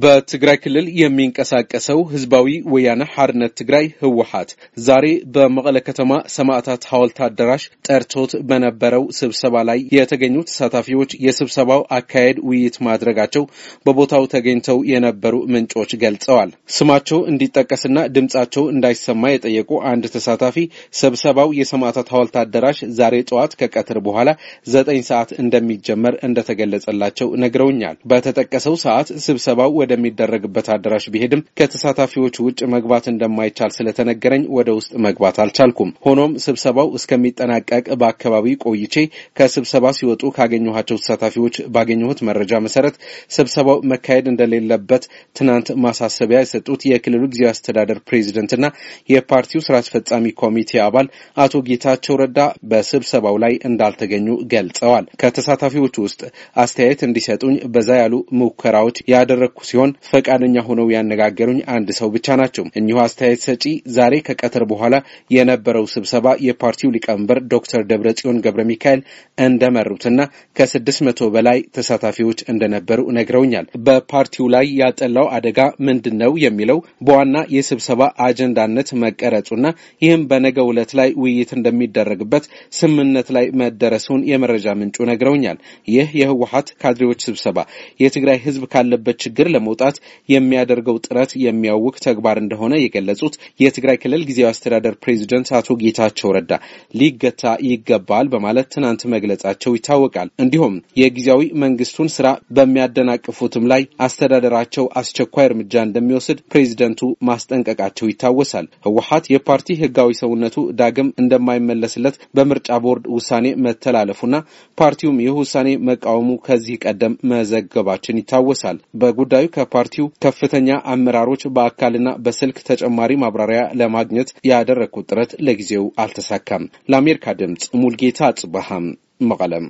በትግራይ ክልል የሚንቀሳቀሰው ህዝባዊ ወያነ ሐርነት ትግራይ ህወሓት ዛሬ በመቀለ ከተማ ሰማዕታት ሐውልት አዳራሽ ጠርቶት በነበረው ስብሰባ ላይ የተገኙ ተሳታፊዎች የስብሰባው አካሄድ ውይይት ማድረጋቸው በቦታው ተገኝተው የነበሩ ምንጮች ገልጸዋል። ስማቸው እንዲጠቀስና ድምጻቸው እንዳይሰማ የጠየቁ አንድ ተሳታፊ ስብሰባው የሰማዕታት ሐውልት አዳራሽ ዛሬ ጠዋት ከቀትር በኋላ ዘጠኝ ሰዓት እንደሚጀመር እንደተገለጸላቸው ነግረውኛል። በተጠቀሰው ሰዓት ስብሰባው ወደሚደረግበት አዳራሽ ቢሄድም ከተሳታፊዎች ውጭ መግባት እንደማይቻል ስለተነገረኝ ወደ ውስጥ መግባት አልቻልኩም። ሆኖም ስብሰባው እስከሚጠናቀቅ በአካባቢ ቆይቼ ከስብሰባ ሲወጡ ካገኘኋቸው ተሳታፊዎች ባገኘሁት መረጃ መሰረት ስብሰባው መካሄድ እንደሌለበት ትናንት ማሳሰቢያ የሰጡት የክልሉ ጊዜያዊ አስተዳደር ፕሬዚደንትና የፓርቲው ስራ አስፈጻሚ ኮሚቴ አባል አቶ ጌታቸው ረዳ በስብሰባው ላይ እንዳልተገኙ ገልጸዋል። ከተሳታፊዎቹ ውስጥ አስተያየት እንዲሰጡኝ በዛ ያሉ ሙከራዎች ያደረግኩ ሲሆን ፈቃደኛ ሆነው ያነጋገሩኝ አንድ ሰው ብቻ ናቸው። እኚሁ አስተያየት ሰጪ ዛሬ ከቀትር በኋላ የነበረው ስብሰባ የፓርቲው ሊቀመንበር ዶክተር ደብረጽዮን ገብረ ሚካኤል እንደመሩትና ከስድስት መቶ በላይ ተሳታፊዎች እንደነበሩ ነግረውኛል። በፓርቲው ላይ ያጠላው አደጋ ምንድን ነው የሚለው በዋና የስብሰባ አጀንዳነት መቀረጹና ይህም በነገ ዕለት ላይ ውይይት እንደሚደረግበት ስምምነት ላይ መደረሱን የመረጃ ምንጩ ነግረውኛል። ይህ የህወሀት ካድሬዎች ስብሰባ የትግራይ ህዝብ ካለበት ችግር ለመውጣት የሚያደርገው ጥረት የሚያውክ ተግባር እንደሆነ የገለጹት የትግራይ ክልል ጊዜያዊ አስተዳደር ፕሬዚደንት አቶ ጌታቸው ረዳ ሊገታ ይገባል በማለት ትናንት መግለጻቸው ይታወቃል። እንዲሁም የጊዜያዊ መንግስቱን ስራ በሚያደናቅፉትም ላይ አስተዳደራቸው አስቸኳይ እርምጃ እንደሚወስድ ፕሬዚደንቱ ማስጠንቀቃቸው ይታወሳል። ህወሀት የፓርቲ ህጋዊ ሰውነቱ ዳግም እንደማይመለስለት በምርጫ ቦርድ ውሳኔ መተላለፉና ፓርቲውም ይህ ውሳኔ መቃወሙ ከዚህ ቀደም መዘገባችን ይታወሳል። በጉዳዩ ከፓርቲው ከፍተኛ አመራሮች በአካልና በስልክ ተጨማሪ ማብራሪያ ለማግኘት ያደረግኩት ጥረት ለጊዜው አልተሳካም። ለአሜሪካ ድምፅ ሙልጌታ አጽበሃም መቀለም